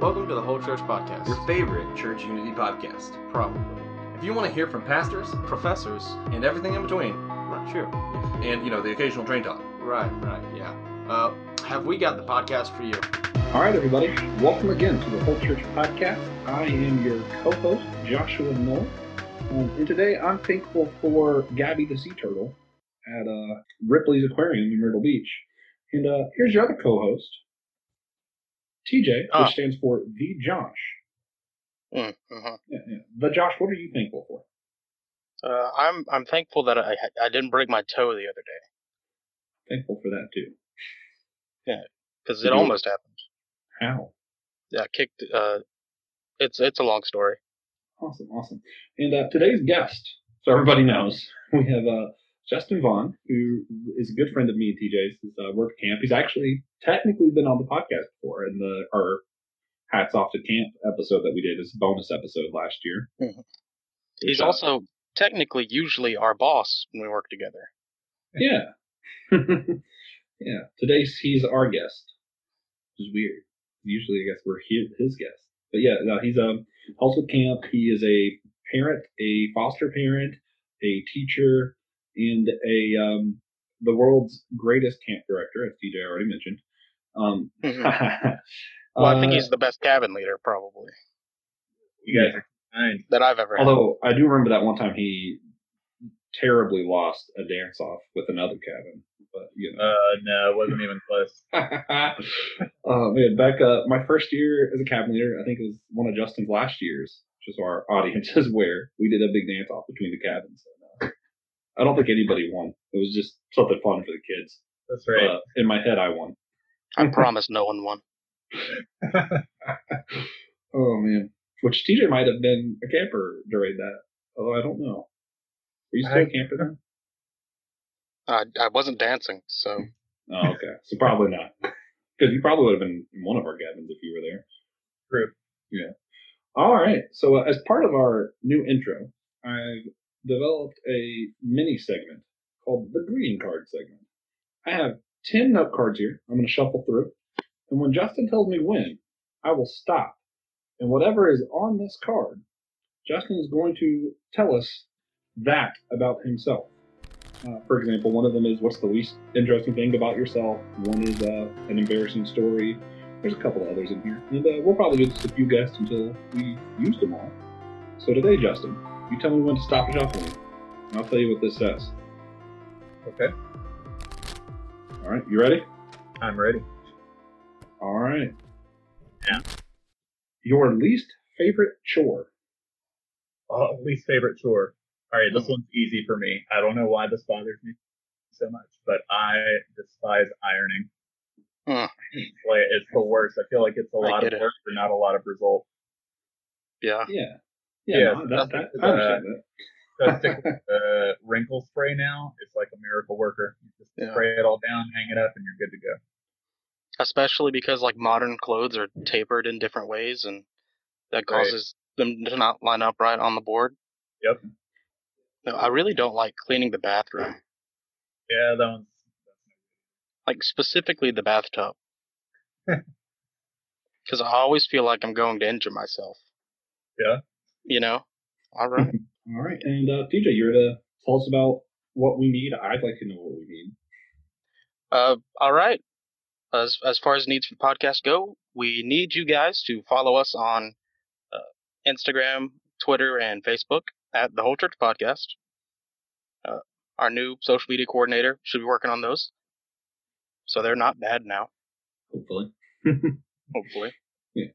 Welcome to the Whole Church Podcast. your favorite church unity podcast. Probably. If you want to hear from pastors Professors. and everything in between, Right, sure. and you know the occasional train talk, Right, right, yeah. Uh, have we got the podcast for you? All right, everybody. Welcome again to the Whole Church Podcast. I am your co-host, Joshua Knoll. Um, and today I'm thankful for Gabby the Sea Turtle at uh, Ripley's Aquarium in Myrtle Beach. And uh, here's your other co-host, TJ, Ah. which stands for The Josh. Mm, mhm. Yeah, yeah. The Josh, what are you thankful for? Uh, I'm I'm thankful that I I didn't break my toe the other day Thankful for that, too. Yeah, because it almost happened. How? Yeah, I kicked. Uh, it's it's a long story. Awesome, awesome. And uh, today's guest, so everybody knows, we have uh, Justin Vaughn, who is a good friend of me and TJ's. He's uh, worked camp. He's actually technically been on the podcast before in the our hats off to camp episode that we did, this bonus episode last year. Mhm. He's Which, also technically usually our boss when we work together. yeah, yeah. Today's he's our guest, which is weird. Usually, I guess we're his, his guest. But yeah, no, he's um also at camp. He is a parent, a foster parent, a teacher, and a um the world's greatest camp director, as TJ already mentioned. Um, Mhm. well, I think uh, he's the best cabin leader probably you guys are kind. that I've ever had. Although I do remember that one time he terribly lost a dance off with another cabin, but you know. Uh, no, it wasn't even close. oh man, back uh, my first year as a cabin leader, I think it was one of Justin's last years, just so our audience is where We did a big dance off between the cabins. And, uh, I don't think anybody won. It was just something fun for the kids. That's right. Uh, in my head, I won. I promise no one won. Oh man, which TJ might have been a camper during that. Although I don't know. Were you still I- a camper then? I I wasn't dancing, so Oh, okay. So probably not. Because you probably would have been in one of our Gavins if you were there. True. Yeah. All right. So uh, as part of our new intro, I've developed a mini segment called the greeting card segment. I have 10 note cards here. I'm going to shuffle through. And when Justin tells me when, I will stop. And whatever is on this card, Justin is going to tell us that about himself. Uh, for example, one of them is what's the least interesting thing about yourself. One is uh, an embarrassing story. There's a couple others in here, and uh, we'll probably do just a few guests until we use them all. So today, Justin, you tell me when to stop shuffling, and I'll tell you what this says. Okay, All right, you ready? I'm ready. All right. Yeah. Your least favorite chore. Oh, least favorite chore. All right, this Hmm. one's easy for me. I don't know why this bothers me so much, but I despise ironing. Hmm. It's the worst. I feel like it's a lot get of it. work for not a lot of result. yeah. Yeah. Yeah, Yeah, no, that, that, I understand that. So stick with the wrinkle spray now. It's like a miracle worker. You just Yeah. spray it all down, hang it up, and you're good to go. Especially because like modern clothes are tapered in different ways, and that Right. causes them to not line up right on the board. Yep. No, I really don't like cleaning the bathroom, Yeah, that one's. like specifically the bathtub, because I always feel like I'm going to injure myself. Yeah. You know. All right. All right, and uh, TJ, you're to tell us about what we need. I'd like to know what we need. Uh, all right. As as far as needs for the podcast go, we need you guys to follow us on uh, Instagram, Twitter, and Facebook at the Whole Church Podcast. Uh, our new social media coordinator should be working on those, so they're not bad now. Hopefully. Hopefully, Yeah.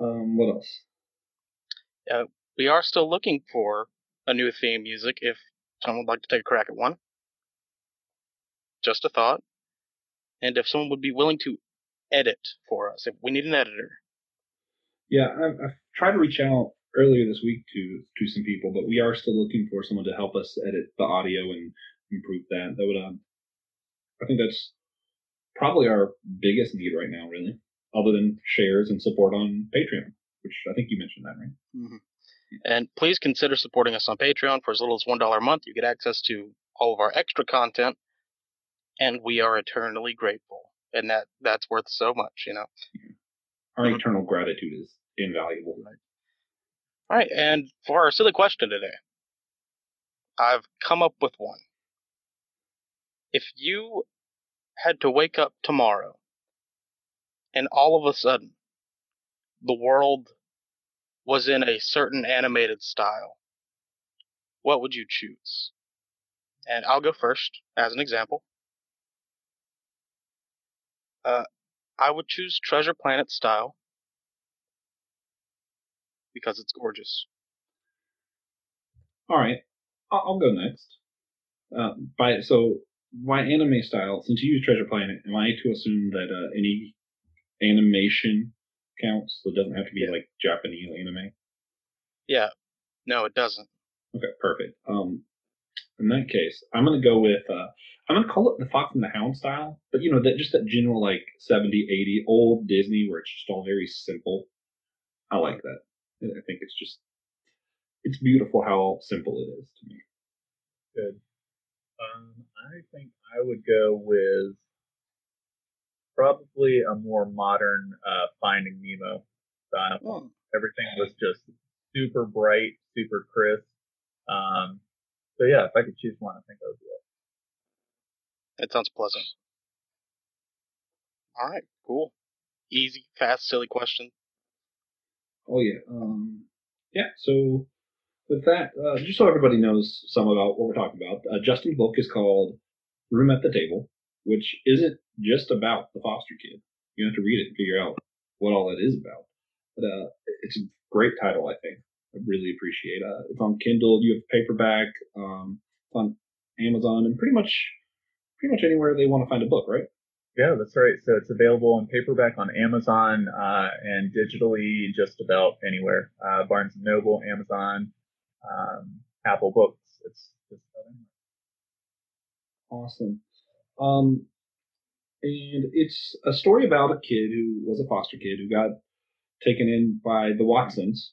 Um, what else? We are still looking for a new theme music. If someone would like to take a crack at one, just a thought. And if someone would be willing to edit for us, if we need an editor. Yeah, I've, I've tried to reach out earlier this week to to some people, but we are still looking for someone to help us edit the audio and improve that. That would, um, I think that's probably our biggest need right now, really, other than shares and support on Patreon, which I think you mentioned that, right? Mhm. And please consider supporting us on Patreon for as little as $1 a month. You get access to all of our extra content, and we are eternally grateful. And that that's worth so much, you know. our Mhm. eternal gratitude is invaluable. Right? All right, and for our silly question today, I've come up with one. If you had to wake up tomorrow and all of a sudden the world was in a certain animated style, what would you choose? And I'll go first as an example. Uh, I would choose Treasure Planet style because it's gorgeous. All right, I'll, go next. Uh, by so my anime style, since you use Treasure Planet, am I to assume that uh, any animation counts? So it doesn't have to be like Japanese anime. Yeah, no, it doesn't. Okay, perfect. Um, in that case, I'm gonna go with uh, I'm gonna call it the Fox and the Hound style, but you know that just that general like 70, 80 old Disney where it's just all very simple. I like that. I think it's just it's beautiful how simple it is to me. Good. Um, I think I would go with probably a more modern uh, Finding Nemo style. Hmm. Everything was just super bright, super crisp. Um, so yeah, if I could choose one, I think that would be it. That sounds pleasant. All right, cool. Easy, fast, silly question. Oh yeah. Um, yeah. So with that, uh, just so everybody knows some about what we're talking about, uh, Justin's book is called Room at the Table, which isn't just about the foster kid. You have to read it and figure out what all that is about. But uh, it's a great title, I think. I really appreciate. it. Uh, it's on Kindle. You have paperback. Um, it's on Amazon and pretty much, pretty much anywhere they want to find a book, right? Yeah, that's right. So it's available in paperback on Amazon uh, and digitally just about anywhere. Uh, Barnes and Noble, Amazon, um, Apple Books. It's just about anywhere. Awesome. Um, and it's a story about a kid who was a foster kid who got taken in by the Watsons,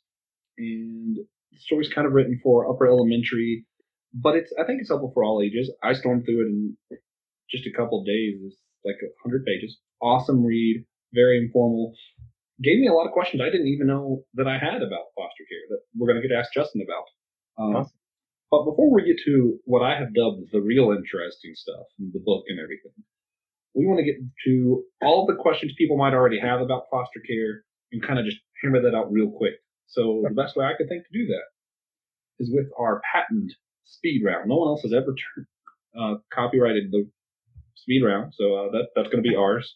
and the story's kind of written for upper elementary, but it's I think it's helpful for all ages. I stormed through it in just a couple of days. It's like a hundred pages. Awesome read, very informal. Gave me a lot of questions I didn't even know that I had about foster care that we're going to get to ask Justin about. Um, Awesome. but before we get to what I have dubbed the real interesting stuff, the book and everything, we want to get to all the questions people might already have about foster care and kind of just hammer that out real quick. So the best way I could think to do that is with our patent speed round. No one else has ever turned, uh, copyrighted the speed round, so uh, that that's going to be ours.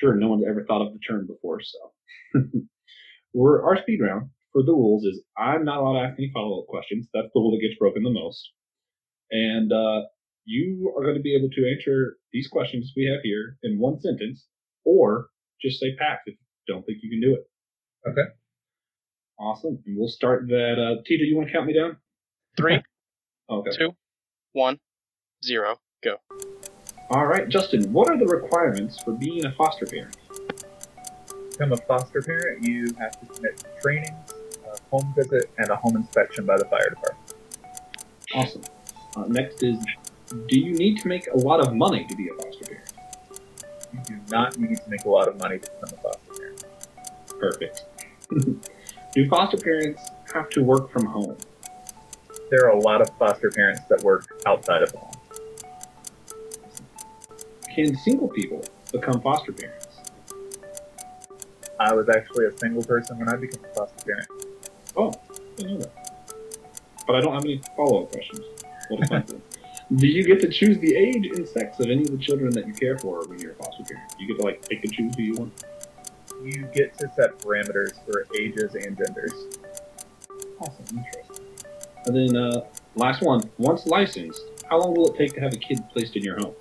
Sure, no one's ever thought of the term before, so we're our speed round for the rules is I'm not allowed to ask any follow up questions. That's the rule that gets broken the most. And uh, you are going to be able to answer these questions we have here in one sentence, or just say pass if you don't think you can do it. Okay. Awesome. And we'll start that. Uh, TJ, you want to count me down? Three, Okay. two, one, zero, go. All right, Justin. What are the requirements for being a foster parent? To become a foster parent, you have to commit training, a home visit, and a home inspection by the fire department. Awesome. Uh, next is, do you need to make a lot of money to be a foster parent? You do not need to make a lot of money to become a foster parent. Perfect. do foster parents have to work from home? There are a lot of foster parents that work outside of home. Can single people become foster parents? I was actually a single person when I became a foster parent. Oh, I know that. But I don't have any follow up questions. What expensive. Do you get to choose the age and sex of any of the children that you care for when you're a foster parent? You get to like pick and choose who you want. You get to set parameters for ages and genders. Awesome, interesting. And then uh, last one. Once licensed, how long will it take to have a kid placed in your home?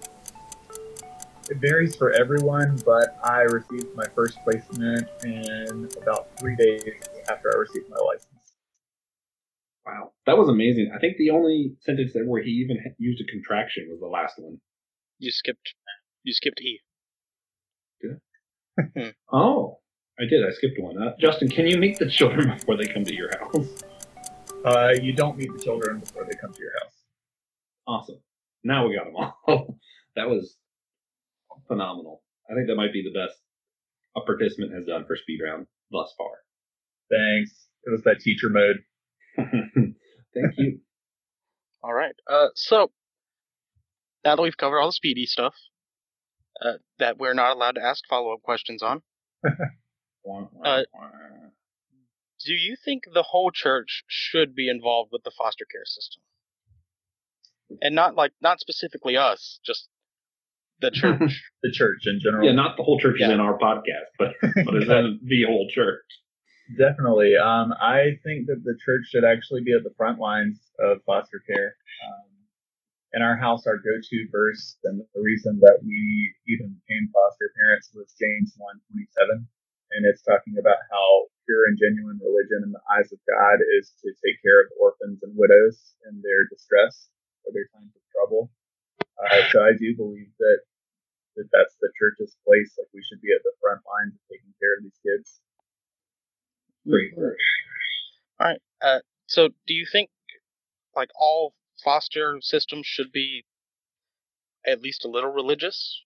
It varies for everyone, but I received my first placement in about three days after I received my license. Wow, that was amazing. I think the only sentence that where he even used a contraction was the last one. You skipped. You skipped E. Oh, I did. I skipped one. Uh, Justin, can you meet the children before they come to your house? Uh, you don't meet the children before they come to your house. Awesome. Now we got them all. that was phenomenal. I think that might be the best a participant has done for speed round thus far. Thanks. It was that teacher mode. Thank you. All right. Uh, so now that we've covered all the speedy stuff uh, that we're not allowed to ask follow-up questions on, Uh, do you think the whole church should be involved with the foster care system? And not like not specifically us, just the church. The church in general. yeah, not the whole church is in our podcast, but but it's in the whole church. Definitely. Um, I think that the church should actually be at the front lines of foster care. Um, in our house, our go-to verse, and the reason that we even became foster parents was James 1:27, and it's talking about how pure and genuine religion in the eyes of God is to take care of orphans and widows in their distress or their times of trouble. Uh, so I do believe that that that's the church's place. Like we should be at the front lines of taking care of these kids. Great verse. All right. Uh, so do you think like all foster systems should be at least a little religious?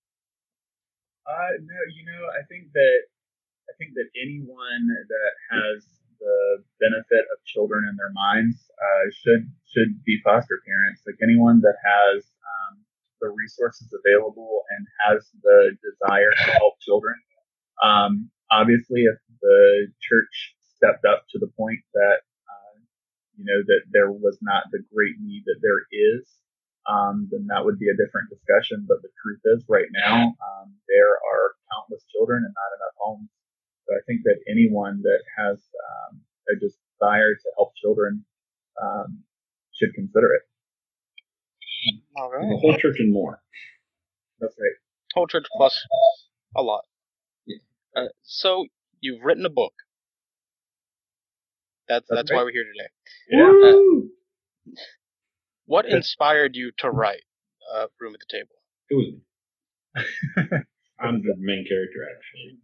Uh, no, you know, I think that I think that anyone that has the benefit of children in their minds uh, should should be foster parents. Like anyone that has um, the resources available and has the desire to help children. Um, obviously, if the church stepped up to the point that uh, you know that there was not the great need that there is, um, then that would be a different discussion. But the truth is, right now, um, there are countless children and not enough homes. So I think that anyone that has um, a desire to help children um, should consider it. All The whole church and more. That's right. Whole church plus a lot. Yeah. Uh, so you've written a book. That's That's that's why we're here today. Yeah. Woo! What inspired you to write uh, Room at the Table? It was. I'm the main character, actually.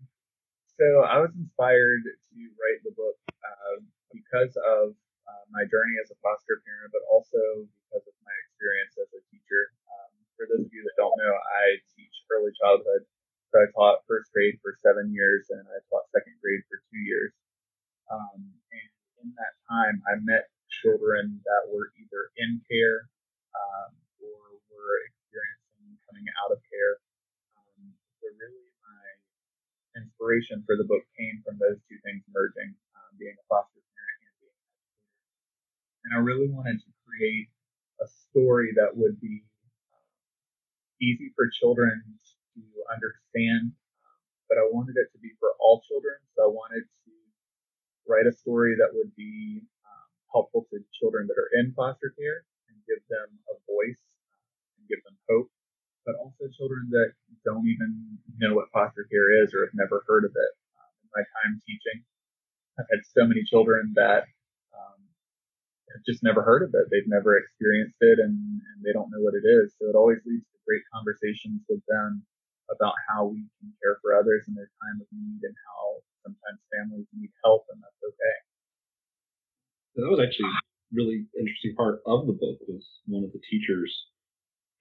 So I was inspired to write the book uh, because of uh, my journey as a foster parent, but also because of my experience as a teacher. Um, for those of you that don't know, I teach early childhood. So I taught first grade for seven years, and I taught second grade for two years. Um, and in that time, I met children that were either in care um, or were experiencing coming out of care. Um, so really, my inspiration for the book came from those two things merging, um, being a foster parent and being. And I really wanted to create a story that would be um, easy for children to understand, um, but I wanted it to be for all children. So I wanted write a story that would be um, helpful to children that are in foster care and give them a voice uh, and give them hope but also children that don't even know what foster care is or have never heard of it. Um, in my time teaching, I've had so many children that um, have just never heard of it. They've never experienced it and, and they don't know what it is. So it always leads to great conversations with them about how we can care for others in their time of need and how sometimes families need help and that's okay. That was actually a really interesting part of the book was one of the teachers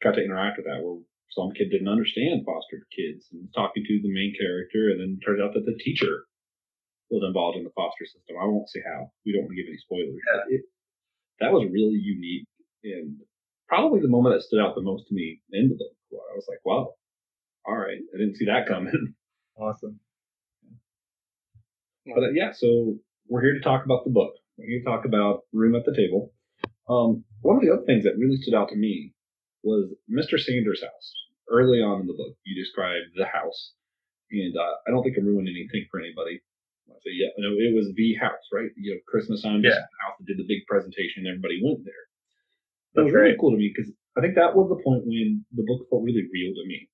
got to interact with that where some kid didn't understand foster kids and was talking to the main character and then it turns out that the teacher was involved in the foster system. I won't say how. We don't want to give any spoilers. But it, that was really unique and probably the moment that stood out the most to me in the book. I was like, wow, all right, I didn't see that coming. Awesome. But uh, yeah, so we're here to talk about the book. We're here to talk about Room at the Table. Um, one of the other things that really stood out to me was Mr. Sanders' house. Early on in the book, you described the house, and uh, I don't think it ruined anything for anybody. I say, yeah, no, it was the house, right? You know, Christmas time, just Yeah. the house that did the big presentation, and everybody went there. That was really right. cool to me because I think that was the point when the book felt really real to me.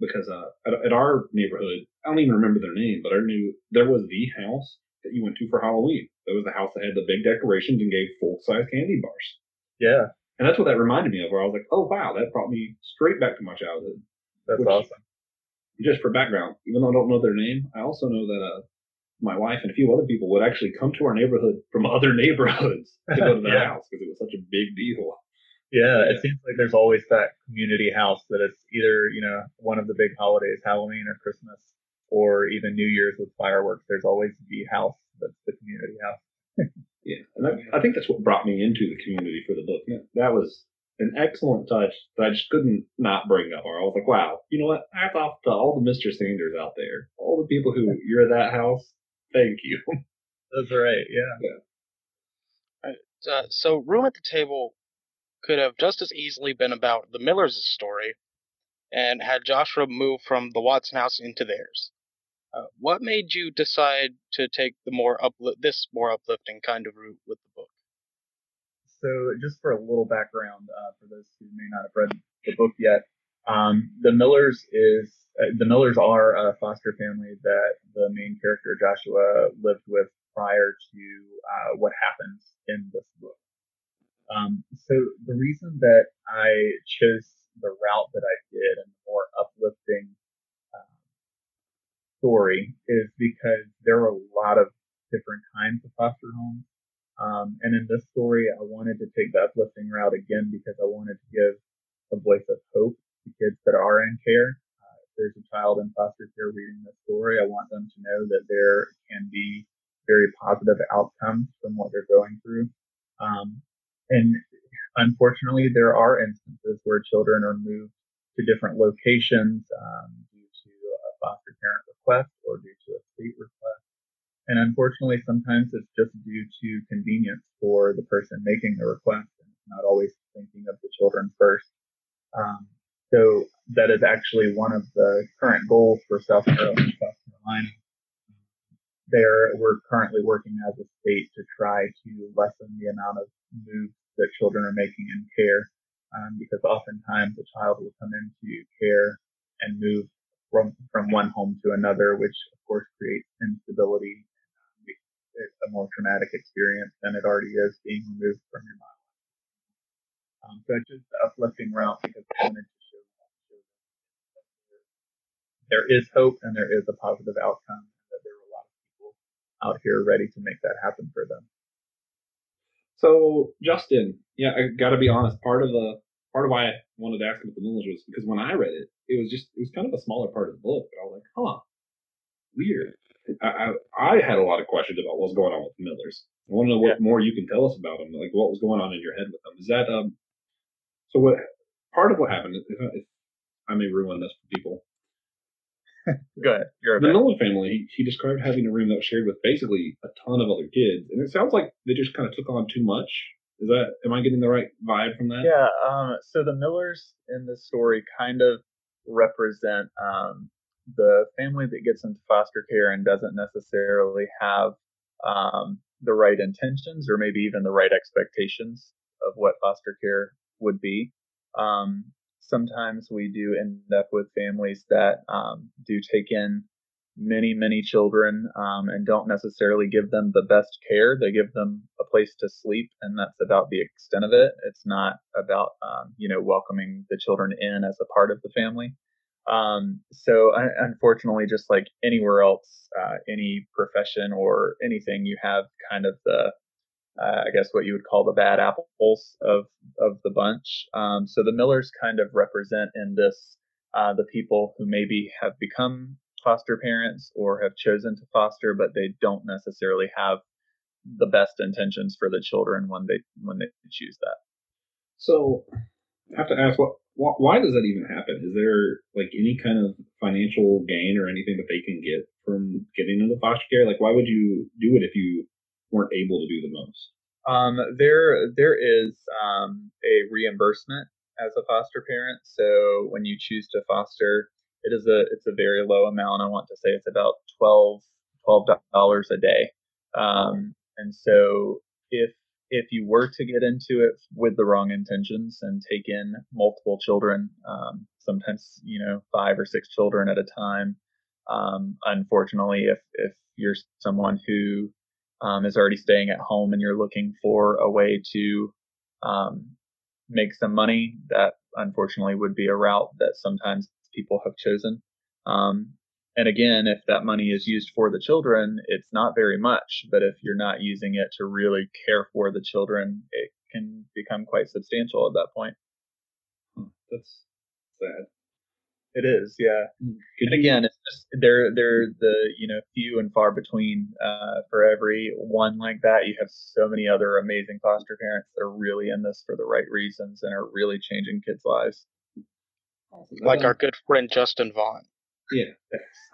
Because uh, at, at our neighborhood, I don't even remember their name, but I knew there was the house that you went to for Halloween. That was the house that had the big decorations and gave full size candy bars. Yeah, And that's what that reminded me of, where I was like, oh, wow, that brought me straight back to my childhood. that's Which- awesome. Just for background, even though I don't know their name, I also know that uh, my wife and a few other people would actually come to our neighborhood from other neighborhoods to go to that Yeah. house because it was such a big deal. Yeah, Yeah. it seems like there's always that community house that is either, you know, one of the big holidays, Halloween or Christmas, or even New Year's with fireworks. There's always the house that's the community house. Yeah, and I, I think that's what brought me into the community for the book. That was an excellent touch that I just couldn't not bring up. Or I was like, wow, you know what? Hats off to all the Mr. Sanders out there, all the people who you're at that house. Thank you. That's right. Yeah. Uh, so, Room at the Table could have just as easily been about the Millers' story and had Joshua move from the Watson house into theirs. Uh, what made you decide to take the more upli- this more uplifting kind of route with the book? So, just for a little background, uh, for those who may not have read the book yet, um, the Millers is uh, the Millers are a foster family that the main character Joshua lived with prior to uh, what happens in this book. Um, so the reason that I chose the route that I did and the more uplifting story is because there are a lot of different kinds of foster homes. Um, and in this story, I wanted to take the uplifting route again because I wanted to give a voice of hope to kids that are in care. Uh, if there's a child in foster care reading this story, I want them to know that there can be very positive outcomes from what they're going through. Um, and unfortunately, there are instances where children are moved to different locations um, foster parent request or due to a state request. And unfortunately, sometimes it's just due to convenience for the person making the request and not always thinking of the children first. Um, so that is actually one of the current goals for South Carolina. South Carolina. There, we're currently working as a state to try to lessen the amount of moves that children are making in care, um, because oftentimes a child will come into care and move from, from one home to another, which of course creates instability, makes it a more traumatic experience than it already is being removed from your mind. Um, so it's just uplifting route because I wanted to show there is hope and there is a positive outcome, that there are a lot of people out here ready to make that happen for them. So Justin, yeah, I got to be honest. Part of the part of why wanted to ask about the Millers was because when I read it, it was just it was kind of a smaller part of the book, but I was like, huh, weird. I, I, I had a lot of questions about what's going on with the Millers. I want to know what Yeah. more you can tell us about them, like what was going on in your head with them. Is that um? So what? Part of what happened, if, I- if I may ruin this for people, Go ahead. You're the. Miller family, he, he described having a room that was shared with basically a ton of other kids, and it sounds like they just kind of took on too much. Is that? Am I getting the right vibe from that? Yeah. Um, so the Millers in this story kind of represent um, the family that gets into foster care and doesn't necessarily have um, the right intentions or maybe even the right expectations of what foster care would be. Um, sometimes we do end up with families that um, do take in many, many children um, and don't necessarily give them the best care. They give them a place to sleep, and that's about the extent of it. It's not about, um, you know, welcoming the children in as a part of the family. Um, so, un- unfortunately, just like anywhere else, uh, any profession or anything, you have kind of the uh, I guess what you would call the bad apples of of the bunch. Um, so the Millers kind of represent in this uh, the people who maybe have become foster parents or have chosen to foster, but they don't necessarily have the best intentions for the children when they when they choose that. So I have to ask, what, why does that even happen? Is there like any kind of financial gain or anything that they can get from getting into foster care? Like, why would you do it if you weren't able to do the most? Um, there there is um, a reimbursement as a foster parent. So when you choose to foster, it is a it's a very low amount. I want to say it's about 12 dollars a day. Um, and so if if you were to get into it with the wrong intentions and take in multiple children, um, sometimes you know five or six children at a time, um, unfortunately, if if you're someone who um, is already staying at home and you're looking for a way to um, make some money, that unfortunately would be a route that sometimes people have chosen. Um, and again, if that money is used for the children, it's not very much. But if you're not using it to really care for the children, it can become quite substantial at that point. That's sad. It is, yeah. Could And again, it's just they're they're the you know few and far between. Uh, for every one like that, you have so many other amazing foster parents that are really in this for the right reasons and are really changing kids' lives. Like our good friend Justin Vaughn. Yeah,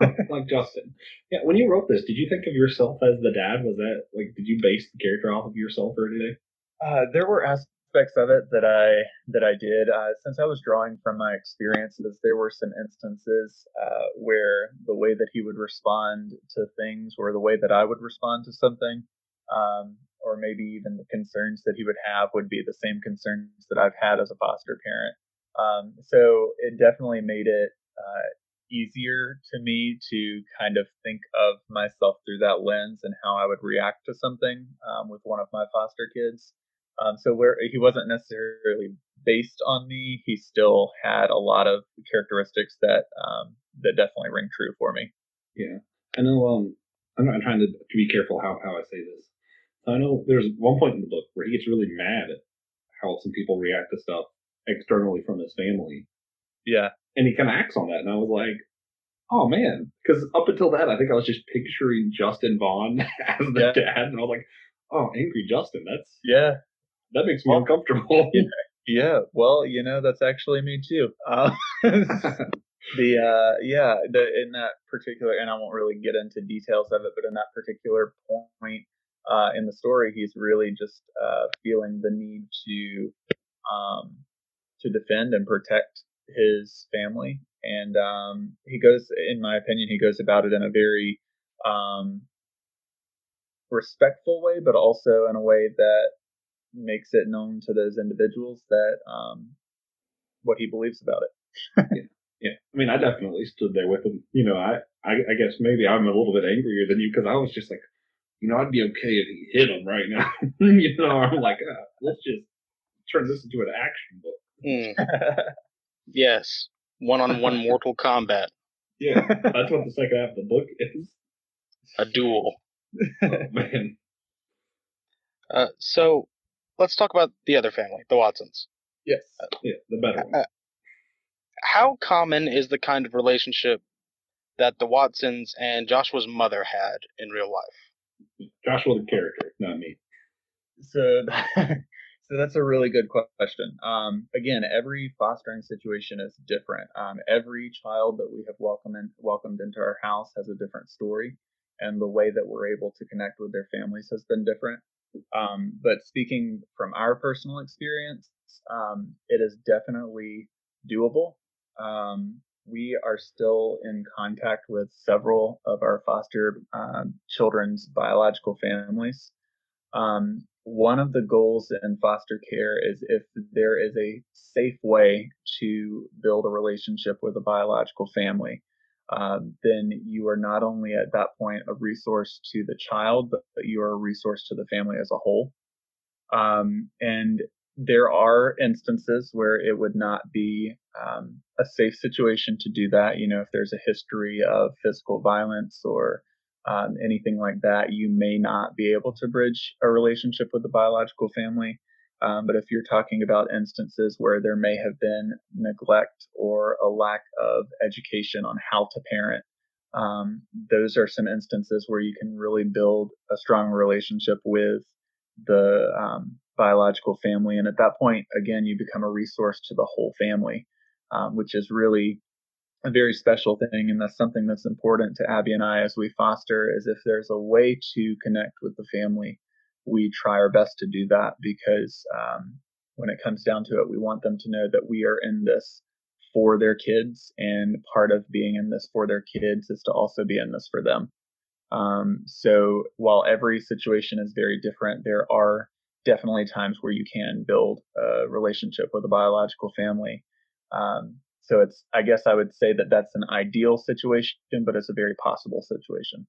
like Justin. Yeah, when you wrote this, did you think of yourself as the dad? Was that like, did you base the character off of yourself or anything? Uh, there were aspects of it that I that I did. Uh, since I was drawing from my experiences, there were some instances uh, where the way that he would respond to things, or the way that I would respond to something, um, or maybe even the concerns that he would have, would be the same concerns that I've had as a foster parent. Um, so it definitely made it uh, easier to me to kind of think of myself through that lens and how I would react to something um, with one of my foster kids. Um, so where he wasn't necessarily based on me, he still had a lot of characteristics that um, that definitely ring true for me. Yeah, I know. Um, I'm not I'm trying to, to be careful how, how I say this. I know there's one point in the book where he gets really mad at how some people react to stuff externally from his family, Yeah, and he kind of acts on that. And I was like, oh man, because up until that, I think I was just picturing Justin Vaughn as the Yeah. dad, and I was like, oh, angry Justin. That's yeah, that makes me Well, uncomfortable. yeah. Well, you know that's actually me too. Uh, the uh yeah the in that particular and i won't really get into details of it but in that particular point uh in the story he's really just uh feeling the need to um to defend and protect his family and um he goes in my opinion he goes about it in a very um respectful way but also in a way that makes it known to those individuals that um what he believes about it Yeah, I mean, I definitely stood there with him. You know, I, I, I guess maybe I'm a little bit angrier than you because I was just like, you know, I'd be okay if he hit him right now. you know, I'm like, uh, let's just turn this into an action book. Hmm, yes. One on one Mortal Kombat. Yeah, that's what the second half of the book is. A duel. Oh, man, Uh, so let's talk about the other family, the Watsons. yes yeah, the better one. Uh, How common is the kind of relationship that the Watsons and Joshua's mother had in real life? Joshua the character, not me. so so that's a really good question. Um, again every fostering situation is different. Um, every child that we have welcomed in, welcomed into our house has a different story and the way that we're able to connect with their families has been different. Um, but speaking from our personal experience um, it is definitely doable. Um, we are still in contact with several of our foster um, children's biological families. Um, one of the goals in foster care is if there is a safe way to build a relationship with a biological family, um, then you are not only at that point a resource to the child, but you are a resource to the family as a whole. Um, and there are instances where it would not be um, a safe situation to do that. You know, if there's a history of physical violence or um, anything like that, you may not be able to bridge a relationship with the biological family. Um, but if you're talking about instances where there may have been neglect or a lack of education on how to parent, um, those are some instances where you can really build a strong relationship with the um, biological family. And at that point, again, you become a resource to the whole family, um, which is really a very special thing. And that's something that's important to Abby and I as we foster is if there's a way to connect with the family, we try our best to do that because um, when it comes down to it, we want them to know that we are in this for their kids. And part of being in this for their kids is to also be in this for them. Um, so while every situation is very different, there are definitely times where you can build a relationship with a biological family. Um, so it's, I guess I would say that that's an ideal situation, but it's a very possible situation.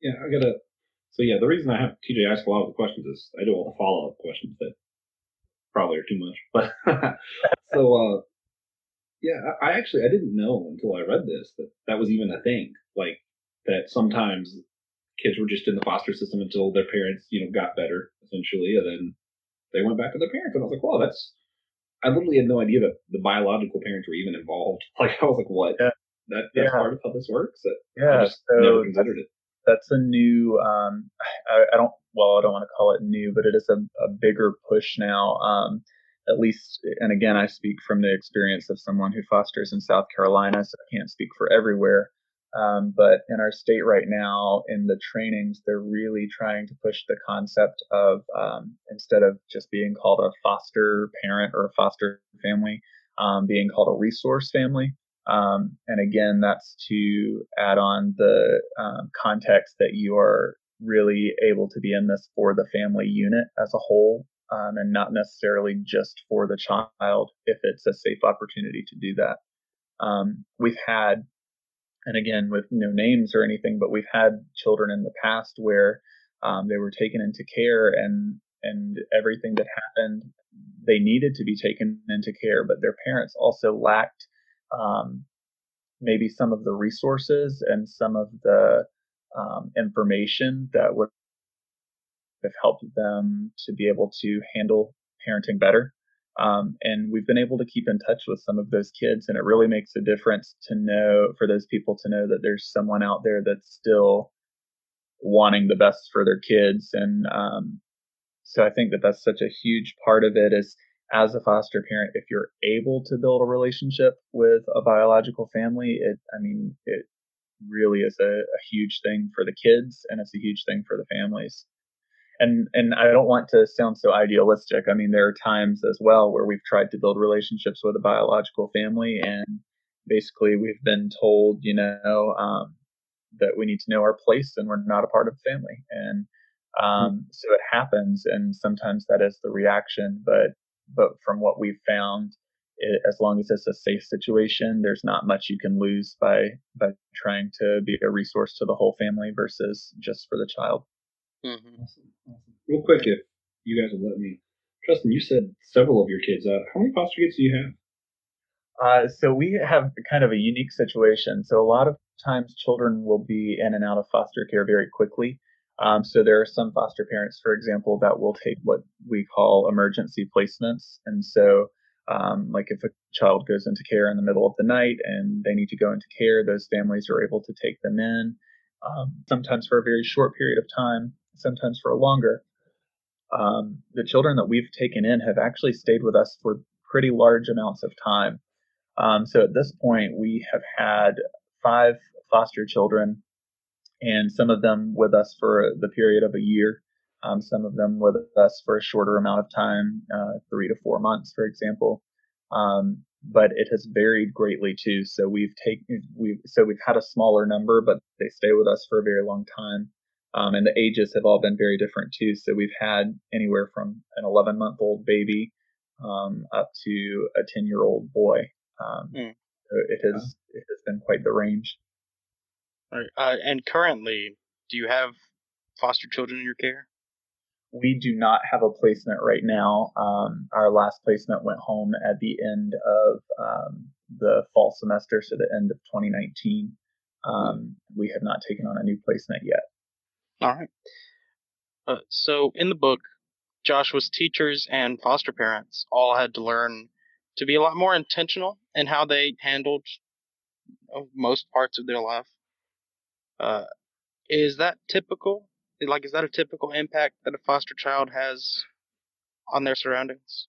Yeah, I gotta. So yeah, the reason I have TJ ask a lot of the questions is I do all the follow up questions that probably are too much. But so uh, yeah, I, actually I didn't know until I read this that that was even a thing. Like that sometimes kids were just in the foster system until their parents, you know, got better essentially, and then they went back to their parents. And I was like, well, that's I literally had no idea that the biological parents were even involved. Like I was like, what? Yeah. That that's Yeah. part of how this works. That I Yeah, just so never considered it. that's a new um I, I don't well i don't want to call it new but it is a, a bigger push now um at least and again i speak from the experience of someone who fosters in south carolina so i can't speak for everywhere um, but in our state right now in the trainings they're really trying to push the concept of um, instead of just being called a foster parent or a foster family um, being called a resource family um, and again, that's to add on the um, context that you are really able to be in this for the family unit as a whole um, and not necessarily just for the child if it's a safe opportunity to do that. Um, we've had, and again, with no names or anything, but we've had children in the past where um, they were taken into care and and everything that happened, they needed to be taken into care, but their parents also lacked um, maybe some of the resources and some of the um, information that would have helped them to be able to handle parenting better. Um, and we've been able to keep in touch with some of those kids, and it really makes a difference to know for those people to know that there's someone out there that's still wanting the best for their kids. And um, so I think that that's such a huge part of it is as a foster parent, if you're able to build a relationship with a biological family, it, I mean, it really is a, a huge thing for the kids and it's a huge thing for the families. And, and I don't want to sound so idealistic. I mean, there are times as well where we've tried to build relationships with a biological family and basically we've been told, you know, um, that we need to know our place and we're not a part of the family. And, um, so it happens and sometimes that is the reaction, but but from what we've found, it, as long as it's a safe situation, there's not much you can lose by by trying to be a resource to the whole family versus just for the child. Hmm Awesome. Awesome. Real quick, if you guys will let me, Justin, you said several of your kids. Uh, how many foster kids do you have? Uh, so we have kind of a unique situation. So a lot of times children will be in and out of foster care very quickly. Um, so there are some foster parents, for example, that will take what we call emergency placements. And so, um, like if a child goes into care in the middle of the night and they need to go into care, those families are able to take them in, um, sometimes for a very short period of time, sometimes for longer. Um, the children that we've taken in have actually stayed with us for pretty large amounts of time. Um, so at this point, we have had five foster children and some of them with us for the period of a year, um, some of them with us for a shorter amount of time, uh, three to four months, for example. Um, but it has varied greatly too. So we've taken we've so we've had a smaller number, but they stay with us for a very long time. Um, and the ages have all been very different too. So we've had anywhere from an 11 month old baby um, up to a 10 year old boy. Um, Mm. so it has it has been quite the range. All right. Uh, and currently, do you have foster children in your care? We do not have a placement right now. Um, our last placement went home at the end of um, the fall semester, so the end of 2019. Um, we have not taken on a new placement yet. All right. Uh, so in the book, Joshua's teachers and foster parents all had to learn to be a lot more intentional in how they handled uh, most parts of their life. Uh, is that typical? Like, is that a typical impact that a foster child has on their surroundings?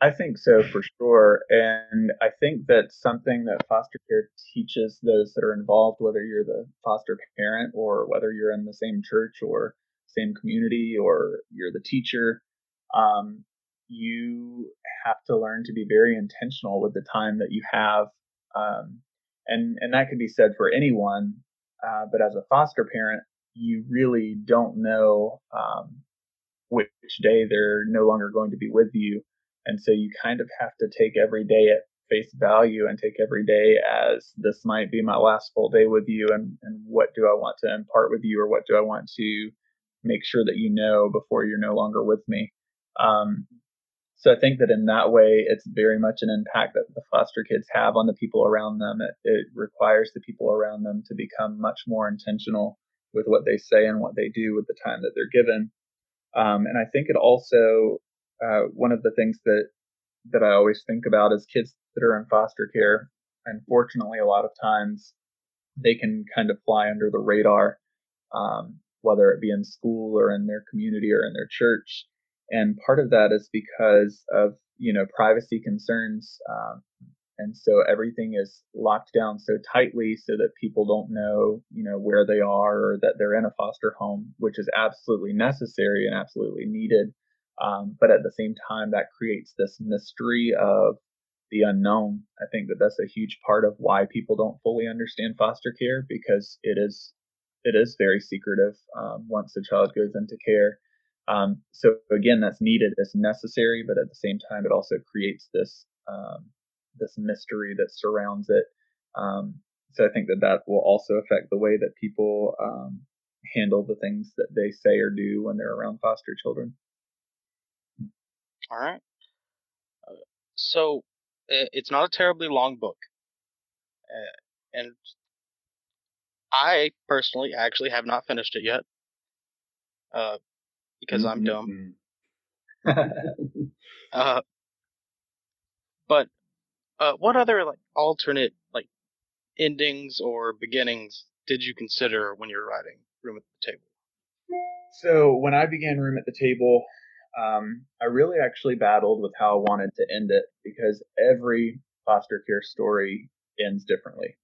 I think so for sure. And I think that something that foster care teaches those that are involved, whether you're the foster parent or whether you're in the same church or same community or you're the teacher, um, you have to learn to be very intentional with the time that you have. Um, and, and that can be said for anyone. Uh, but as a foster parent, you really don't know um, which day they're no longer going to be with you. And so you kind of have to take every day at face value and take every day as this might be my last full day with you. And, and what do I want to impart with you or what do I want to make sure that you know before you're no longer with me? Um, so I think that in that way, it's very much an impact that the foster kids have on the people around them. It, it requires the people around them to become much more intentional with what they say and what they do with the time that they're given. Um, and I think it also uh, one of the things that that I always think about is kids that are in foster care. Unfortunately, a lot of times they can kind of fly under the radar, um, whether it be in school or in their community or in their church. And part of that is because of you know privacy concerns, um, and so everything is locked down so tightly so that people don't know you know where they are or that they're in a foster home, which is absolutely necessary and absolutely needed. Um, but at the same time, that creates this mystery of the unknown. I think that that's a huge part of why people don't fully understand foster care because it is it is very secretive um, once a child goes into care. Um, so again, that's needed, it's necessary, but at the same time, it also creates this um, this mystery that surrounds it. Um, so I think that that will also affect the way that people um, handle the things that they say or do when they're around foster children. All right. Uh, so it's not a terribly long book, uh, and I personally actually have not finished it yet, uh, because I'm dumb. uh, but uh, what other like alternate like endings or beginnings did you consider when you were writing Room at the Table? So when I began Room at the Table, um, I really actually battled with how I wanted to end it because every foster care story ends differently.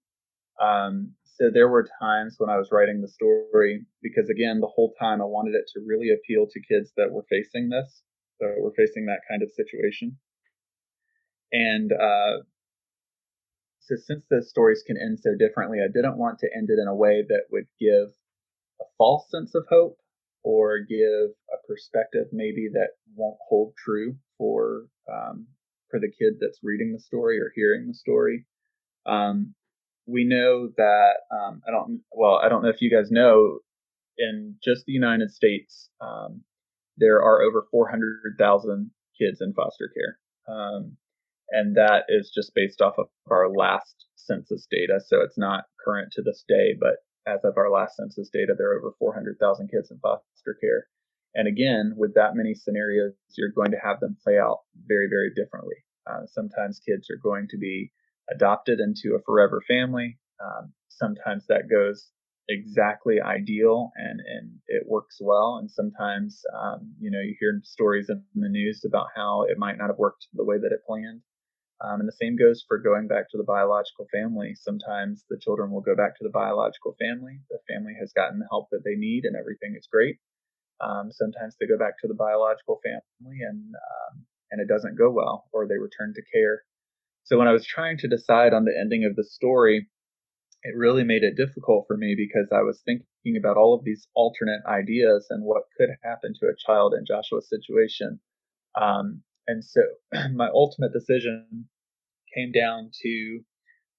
Um, so there were times when I was writing the story because again, the whole time I wanted it to really appeal to kids that were facing this, so were facing that kind of situation. And uh, so since the stories can end so differently, I didn't want to end it in a way that would give a false sense of hope or give a perspective maybe that won't hold true for um, for the kid that's reading the story or hearing the story. Um, we know that um, I don't well I don't know if you guys know in just the United States um, there are over 400,000 kids in foster care. Um, and that is just based off of our last census data. So it's not current to this day, but as of our last census data, there are over 400,000 kids in foster care. And again, with that many scenarios, you're going to have them play out very, very differently. Uh, sometimes kids are going to be adopted into a forever family. Um, sometimes that goes exactly ideal and, and it works well. And sometimes, um, you know, you hear stories in the news about how it might not have worked the way that it planned. Um, and the same goes for going back to the biological family. Sometimes the children will go back to the biological family. The family has gotten the help that they need and everything is great. Um, sometimes they go back to the biological family and um, and it doesn't go well, or they return to care. So when I was trying to decide on the ending of the story, it really made it difficult for me because I was thinking about all of these alternate ideas and what could happen to a child in Joshua's situation. Um, and so my ultimate decision came down to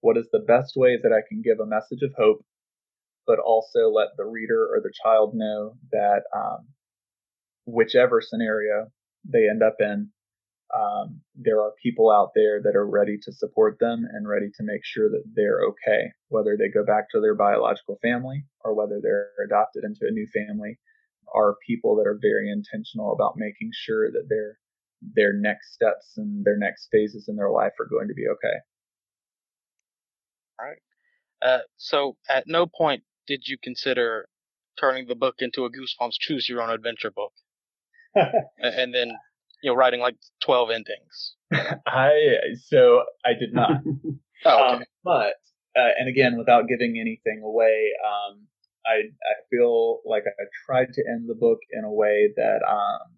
what is the best way that I can give a message of hope, but also let the reader or the child know that um, whichever scenario they end up in, um, there are people out there that are ready to support them and ready to make sure that they're okay, whether they go back to their biological family or whether they're adopted into a new family, are people that are very intentional about making sure that they're their next steps and their next phases in their life are going to be okay. All right. Uh, so, at no point did you consider turning the book into a Goosebumps Choose Your Own Adventure book, and then you know writing like twelve endings. I so I did not. oh, okay. um, but uh, and again, without giving anything away, um, I I feel like I tried to end the book in a way that um,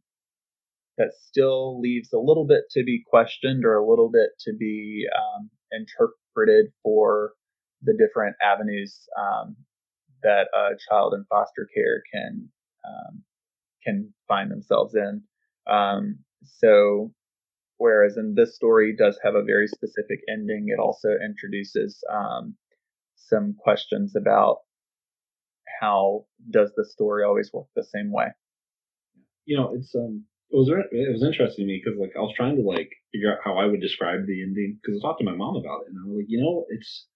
that still leaves a little bit to be questioned or a little bit to be um, interpreted for the different avenues um, that a child in foster care can um, can find themselves in. Um, so, whereas in this story does have a very specific ending, it also introduces um, some questions about how does the story always work the same way. You know, it's um it was it was interesting to me because like I was trying to like figure out how I would describe the ending because I talked to my mom about it and I was like, you know, it's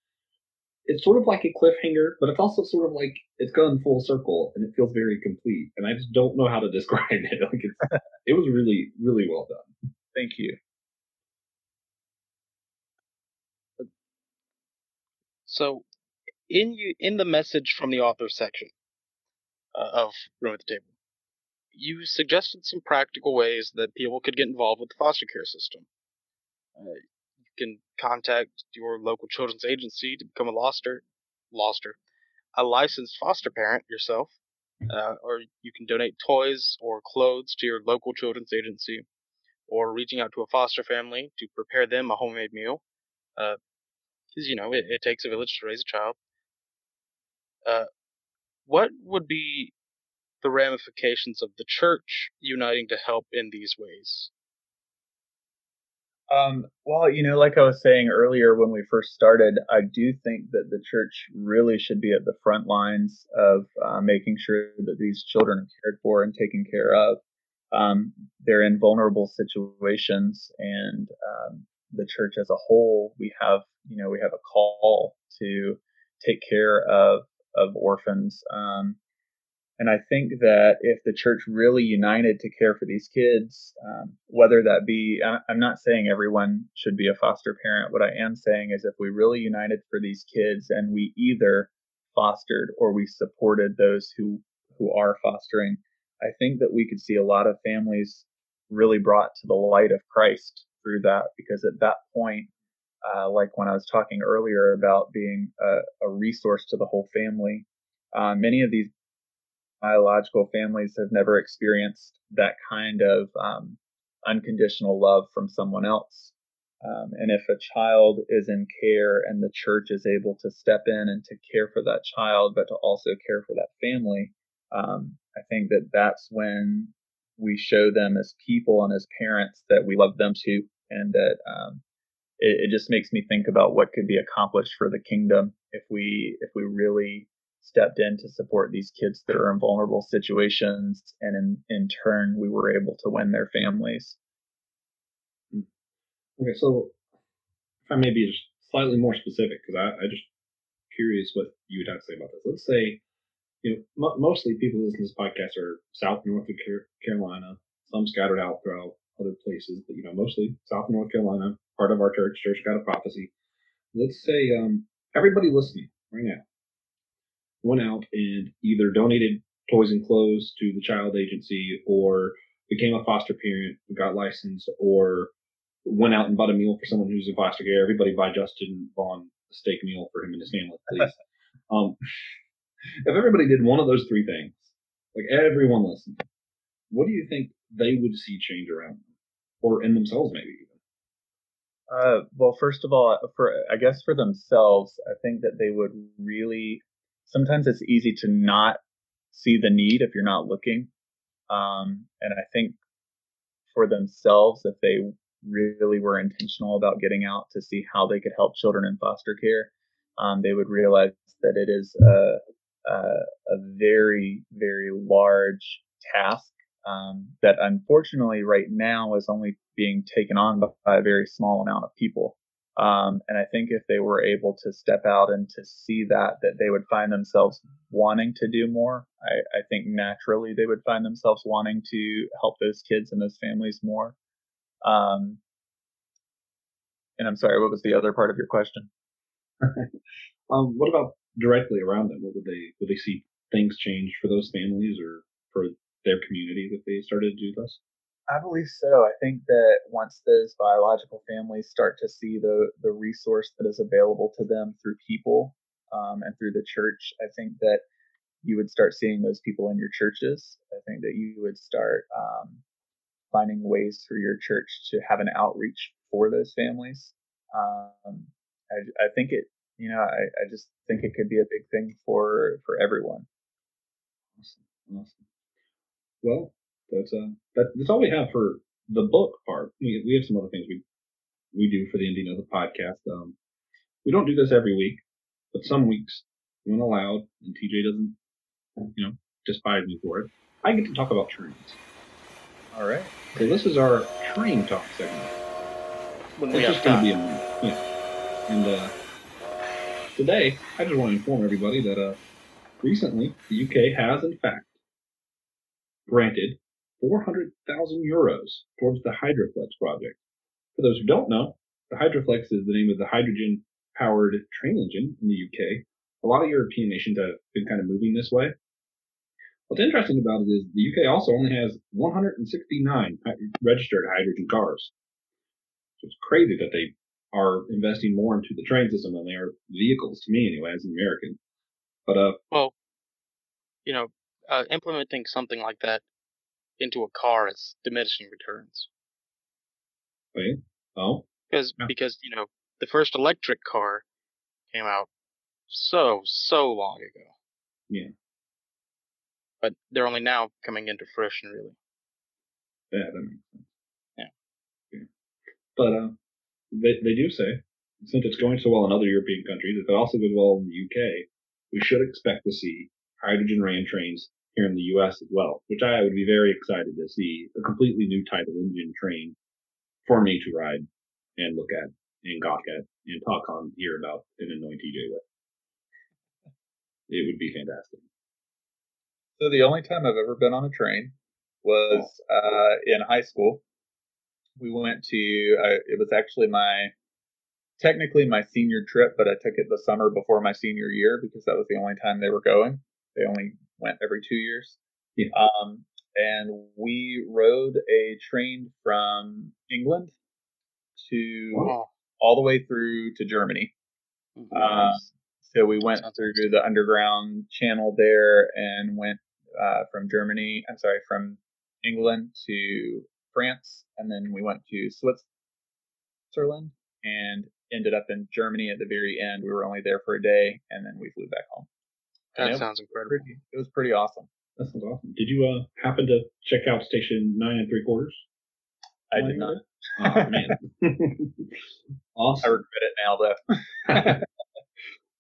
it's sort of like a cliffhanger, but it's also sort of like it's gone full circle and it feels very complete. And I just don't know how to describe it. Like it's, it was really, really well done. Thank you. So, in you in the message from the author section uh, of Room at the Table, you suggested some practical ways that people could get involved with the foster care system. Uh, can contact your local children's agency to become a loster, loster, a licensed foster parent yourself, uh, or you can donate toys or clothes to your local children's agency, or reaching out to a foster family to prepare them a homemade meal. Because, you know, it, it, takes a village to raise a child. Uh, what would be the ramifications of the church uniting to help in these ways? Um, well, you know, like I was saying earlier when we first started, I do think that the church really should be at the front lines of uh, making sure that these children are cared for and taken care of. Um, they're in vulnerable situations, and um, the church as a whole, we have, you know, we have a call to take care of of orphans. Um, and I think that if the church really united to care for these kids, um, whether that be, I'm not saying everyone should be a foster parent. What I am saying is if we really united for these kids and we either fostered or we supported those who, who are fostering, I think that we could see a lot of families really brought to the light of Christ through that because at that point, uh, like when I was talking earlier about being a, a resource to the whole family, uh, many of these biological families have never experienced that kind of um, unconditional love from someone else. Um, and if a child is in care and the church is able to step in and to care for that child, but to also care for that family, um, I think that that's when we show them as people and as parents that we love them too, and that um, it, it just makes me think about what could be accomplished for the kingdom if we if we really stepped in to support these kids that are in vulnerable situations, and in in turn, we were able to win their families. Okay, so if I may be just slightly more specific, because I, I just curious what you would have to say about this. Let's say, you know, m- mostly people listening to this podcast are South North Carolina, some scattered out throughout other places, but you know, mostly South North Carolina, part of our church, Church God of Prophecy. Let's say um, everybody listening right now went out and either donated toys and clothes to the child agency or became a foster parent, got licensed, or went out and bought a meal for someone who's in foster care. Everybody buy Justin Vaughn a steak meal for him and his family, please. um, if everybody did one of those three things, like everyone listened, what do you think they would see change around them, or in themselves, maybe even? Uh, well, first of all, for I guess for themselves, I think that they would really sometimes it's easy to not see the need if you're not looking. Um, and I think for themselves, if they really were intentional about getting out to see how they could help children in foster care, um, they would realize that it is a, a, a very, very large task um, that unfortunately right now is only being taken on by a very small amount of people. Um, and I think if they were able to step out and to see that, that they would find themselves wanting to do more. I, I think naturally they would find themselves wanting to help those kids and those families more. Um, and I'm sorry, what was the other part of your question? um, what about directly around them? What would they would they see things change for those families or for their community that they started to do this? I believe so. I think that once those biological families start to see the the resource that is available to them through people um, and through the church, I think that you would start seeing those people in your churches. I think that you would start um, finding ways through your church to have an outreach for those families. Um, I, I think it, you know, I, I just think it could be a big thing for for everyone. Awesome. Awesome. Well, that's uh, that, that's all we have for the book part. We we have some other things we we do for the Indian the podcast. Um, we don't do this every week, but some weeks when allowed, and TJ doesn't, you know, despise me for it, I get to talk about trains. All right. So this is our train talk segment. When it's just going to be a minute. Yeah. And uh, today, I just want to inform everybody that uh, recently the UK has, in fact, granted 400,000 euros towards the Hydroflex project. For those who don't know, the Hydroflex is the name of the hydrogen powered train engine in the UK. A lot of European nations have been kind of moving this way. What's interesting about it is the UK also only has 169 registered hydrogen cars. So it's crazy that they are investing more into the train system than they are vehicles, to me anyway, as an American. But uh, Well, you know, uh, implementing something like that into a car is diminishing returns. wait, oh, Because Yeah. because you know the first electric car came out so so long ago. Yeah. But they're only now coming into fruition, really. yeah, that makes sense. Yeah. yeah. But uh, they they do say since it's going so well in other European countries, if it also goes well in the UK, we should expect to see hydrogen ran trains here in the US as well, which I would be very excited to see a completely new type of engine train for me to ride and look at and gawk at and talk on here about and annoy TJ with. It would be fantastic. So the only time I've ever been on a train was uh, in high school. We went to uh, it was actually my technically my senior trip, but I took it the summer before my senior year because that was the only time they were going. They only went every two years. Yeah. Um, and we rode a train from England to Oh, all the way through to Germany. Um, so we went through the underground channel there and went uh, from Germany. I'm sorry, from England to France, and then we went to Switzerland and ended up in Germany at the very end. We were only there for a day, and then we flew back home. That Yep. sounds incredible. Pretty, it was pretty awesome. That sounds awesome. Did you uh happen to check out station nine and three quarters? I did not. Oh man. I regret it now, though.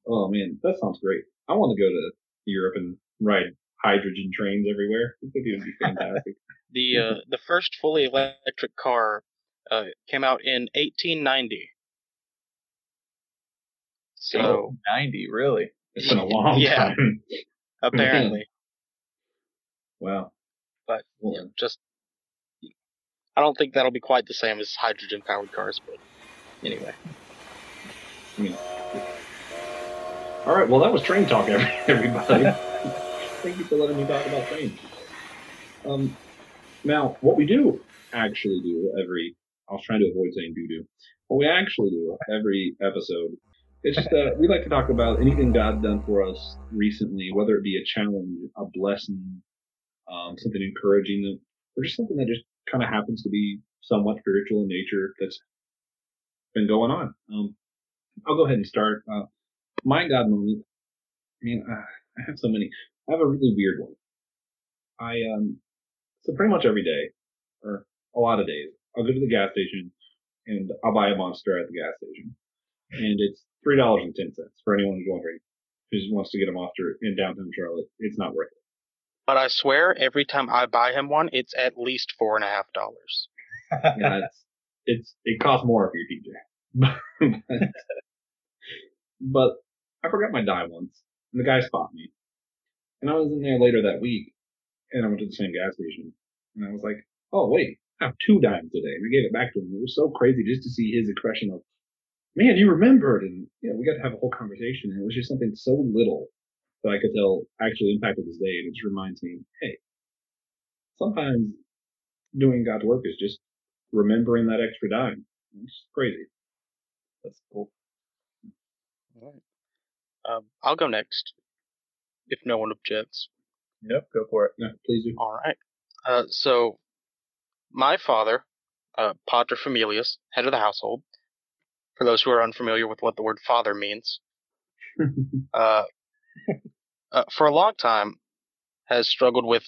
Oh man, that sounds great. I want to go to Europe and ride hydrogen trains everywhere. I think it would be fantastic. The uh, the first fully electric car uh, came out in 1890. So Oh, 90, really? It's been a long Yeah. time. apparently, Wow. but Well, know, just I don't think that'll be quite the same as hydrogen powered cars, but anyway. I mean, all right. Well, that was train talk, everybody. Thank you for letting me talk about trains. Um, now, what we do actually do every, I was trying to avoid saying do do. What we actually do every episode is just, uh, we like to talk about anything God done for us recently, whether it be a challenge, a blessing, um, something encouraging, or just something that just kind of happens to be somewhat spiritual in nature that's been going on. Um, I'll go ahead and start. Uh, my God moment. I mean, uh, I have so many. I have a really weird one. I um, so pretty much every day, or a lot of days, I'll go to the gas station and I'll buy a monster at the gas station, and it's three dollars and ten cents for anyone who's wondering who wants to get a monster in downtown Charlotte. It's not worth it. But I swear, every time I buy him one, it's at least four and a half dollars. Yeah, it's it's it costs more if you're TJ. but, but I forgot my die once, and the guy spotted me. And I was in there later that week, and I went to the same gas station, and I was like, "Oh wait, I have two dimes today." And I gave it back to him. It was so crazy just to see his expression of, "Man, you remembered!" And you know, we got to have a whole conversation. And it was just something so little that I could tell actually impacted his day, and it just reminds me, hey, sometimes doing God's work is just remembering that extra dime. It's crazy. That's cool. All right. Um, I'll go next, if no one objects. Nope, go for it. No, please do. All right. Uh, so, my father, uh, Pater Familias, head of the household. For those who are unfamiliar with what the word father means, uh, uh, for a long time, has struggled with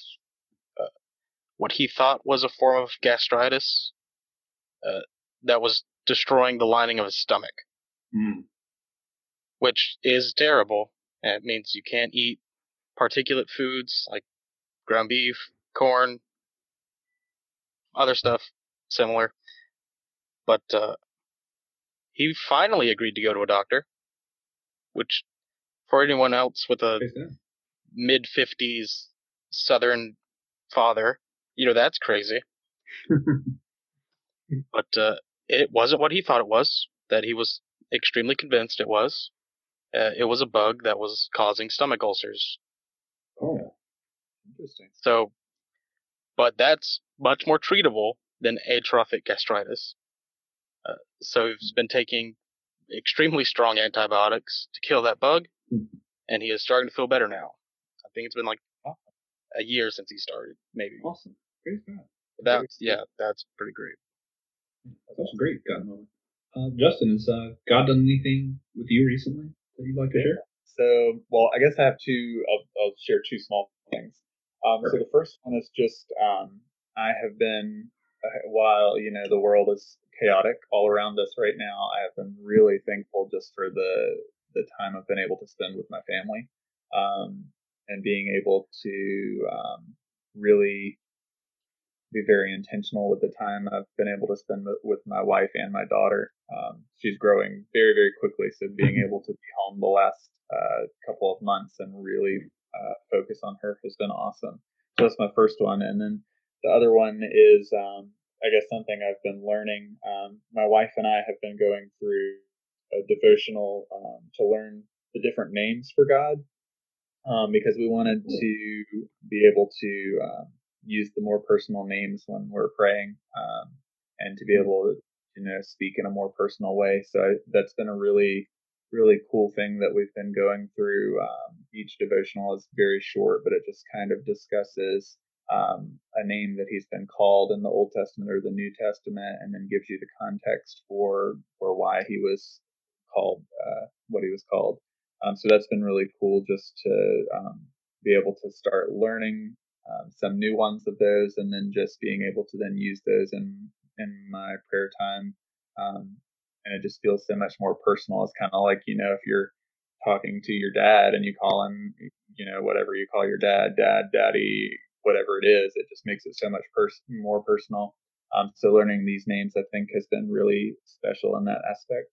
uh, what he thought was a form of gastritis uh, that was destroying the lining of his stomach, Mm. which is terrible. And it means you can't eat particulate foods like ground beef, corn, other stuff similar. But uh, he finally agreed to go to a doctor, which for anyone else with a mid 50s southern father, you know, that's crazy. but uh, it wasn't what he thought it was, that he was extremely convinced it was. Uh, it was a bug that was causing stomach ulcers. Oh, Interesting. So, but that's much more treatable than atrophic gastritis. Uh, so he's been taking extremely strong antibiotics to kill that bug, Mhm. and he is starting to feel better now. I think it's been like a year since he started, maybe. awesome. Great God. That's yeah, that's pretty great. That's a great God moment. Uh, Justin, has uh, God done anything with you recently that you'd like to share? So, well, I guess I have two. I'll, I'll share two small things. Um, so the first one is just um, I have been uh, while you know the world is chaotic all around us right now. I have been really thankful just for the the time I've been able to spend with my family, um, and being able to um, really be very intentional with the time I've been able to spend with- with my wife and my daughter. Um, she's growing very, very quickly, so being able to be home the last uh, couple of months and really uh, focus on her has been awesome. So that's my first one, and then the other one is, um, I guess, something I've been learning. Um, my wife and I have been going through a devotional um, to learn the different names for God um, because we wanted to be able to um, use the more personal names when we're praying um, and to be able to you know speak in a more personal way. So I, that's been a really really cool thing that we've been going through. Um, each devotional is very short, but it just kind of discusses um, a name that he's been called in the Old Testament or the New Testament, and then gives you the context for for why he was called uh, what he was called. Um, so that's been really cool just to um, be able to start learning um, some new ones of those, and then just being able to then use those in in my prayer time. Um, and it just feels so much more personal. It's kind of like you know if you're talking to your dad and you call him, you know, whatever you call your dad, dad, daddy, whatever it is, it just makes it so much pers- more personal. Um, so learning these names, I think, has been really special in that aspect.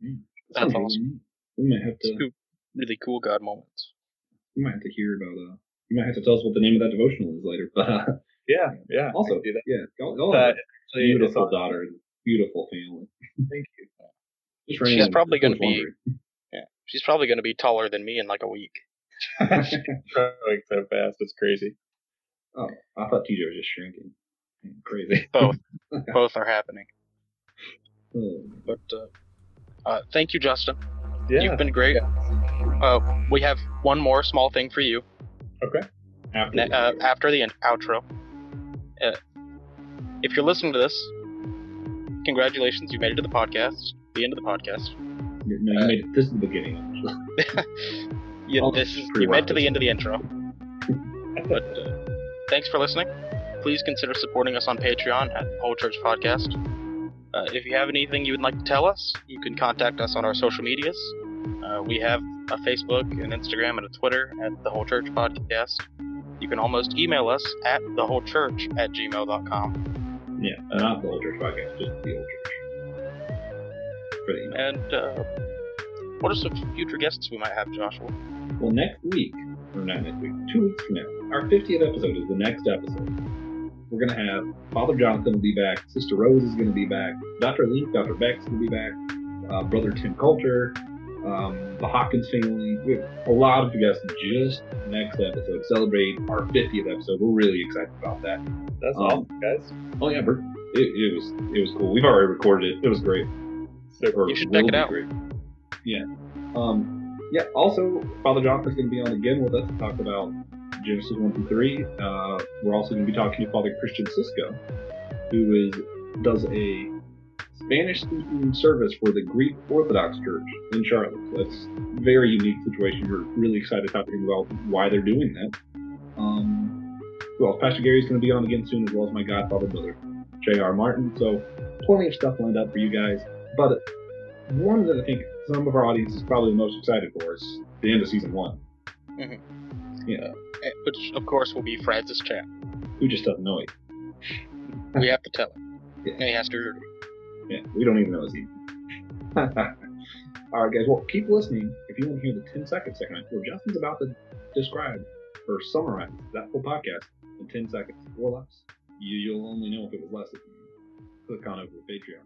That's Sounds really awesome. We might have to. Two really cool God moments. We might have to hear about. Uh, you might have to tell us what the name of that devotional is later. But uh, Yeah, yeah. Also, do that. yeah, y'all, y'all Uh, have a actually, it's beautiful on- daughter and beautiful family. Thank you. She's probably gonna be- Yeah, she's probably going to be taller than me in like a week. Growing so fast, it's crazy. Oh, I thought TJ was just shrinking. Crazy. Both, both are happening. Oh, But uh, uh, thank you, Justin. Yeah. You've been great. Uh, we have one more small thing for you after ne- uh, after the in- outro. Uh, if you're listening to this, congratulations, you made it to the podcast. The end of the podcast. no, you made it. This is the beginning. You, Oh, this you made it to the end of the intro. But uh, thanks for listening. Please consider supporting us on Patreon at Whole Church Podcast. Uh, if you have anything you would like to tell us, you can contact us on our social medias. Uh, we have a Facebook, an Instagram, and a Twitter at The Whole Church Podcast. You can almost email us at thewholechurch at gmail.com. Yeah, uh, not the Whole church podcast, just the Whole church. The. And uh, what are some future guests we might have, Joshua? Well, next week, or not next week, two weeks from now, our 50th episode is the next episode. We're going to have Father Jonathan will be back, Sister Rose is going to be back, Dr. Link, Dr. Beck's going to be back, uh, Brother Tim Coulter, um, the Hawkins family. We have a lot of guests just next episode. Celebrate our 50th episode. We're really excited about that. That's Um, awesome, guys. Oh yeah, Bert. It, it was it was cool. We've already recorded it. It was great. So You should check it out. Great. Yeah. Um. Yeah. Also, Father Jonathan's going to be on again with us to talk about Genesis one through three. Uh, we're also going to be talking to Father Christian Cisco, who is does a Spanish speaking service for the Greek Orthodox Church in Charlotte. So that's a very unique situation. We're really excited to talk to him about why they're doing that. Um, who else? Pastor Gary's going to be on again soon, as well as my godfather brother, J.R. Martin. So plenty of stuff lined up for you guys. But one that I think some of our audience is probably the most excited for is the end of season one. Mhm. Yeah, Which, of course, will be Francis Chan. who just doesn't know it. We have to tell him. Yeah. And he has to. Yeah, we don't even know his name. All right, guys. Well, keep listening if you want to hear the 10 second segment where Justin's about to describe or summarize that full podcast in 10 seconds or less. You, you'll only know if it was less if you click on over to Patreon.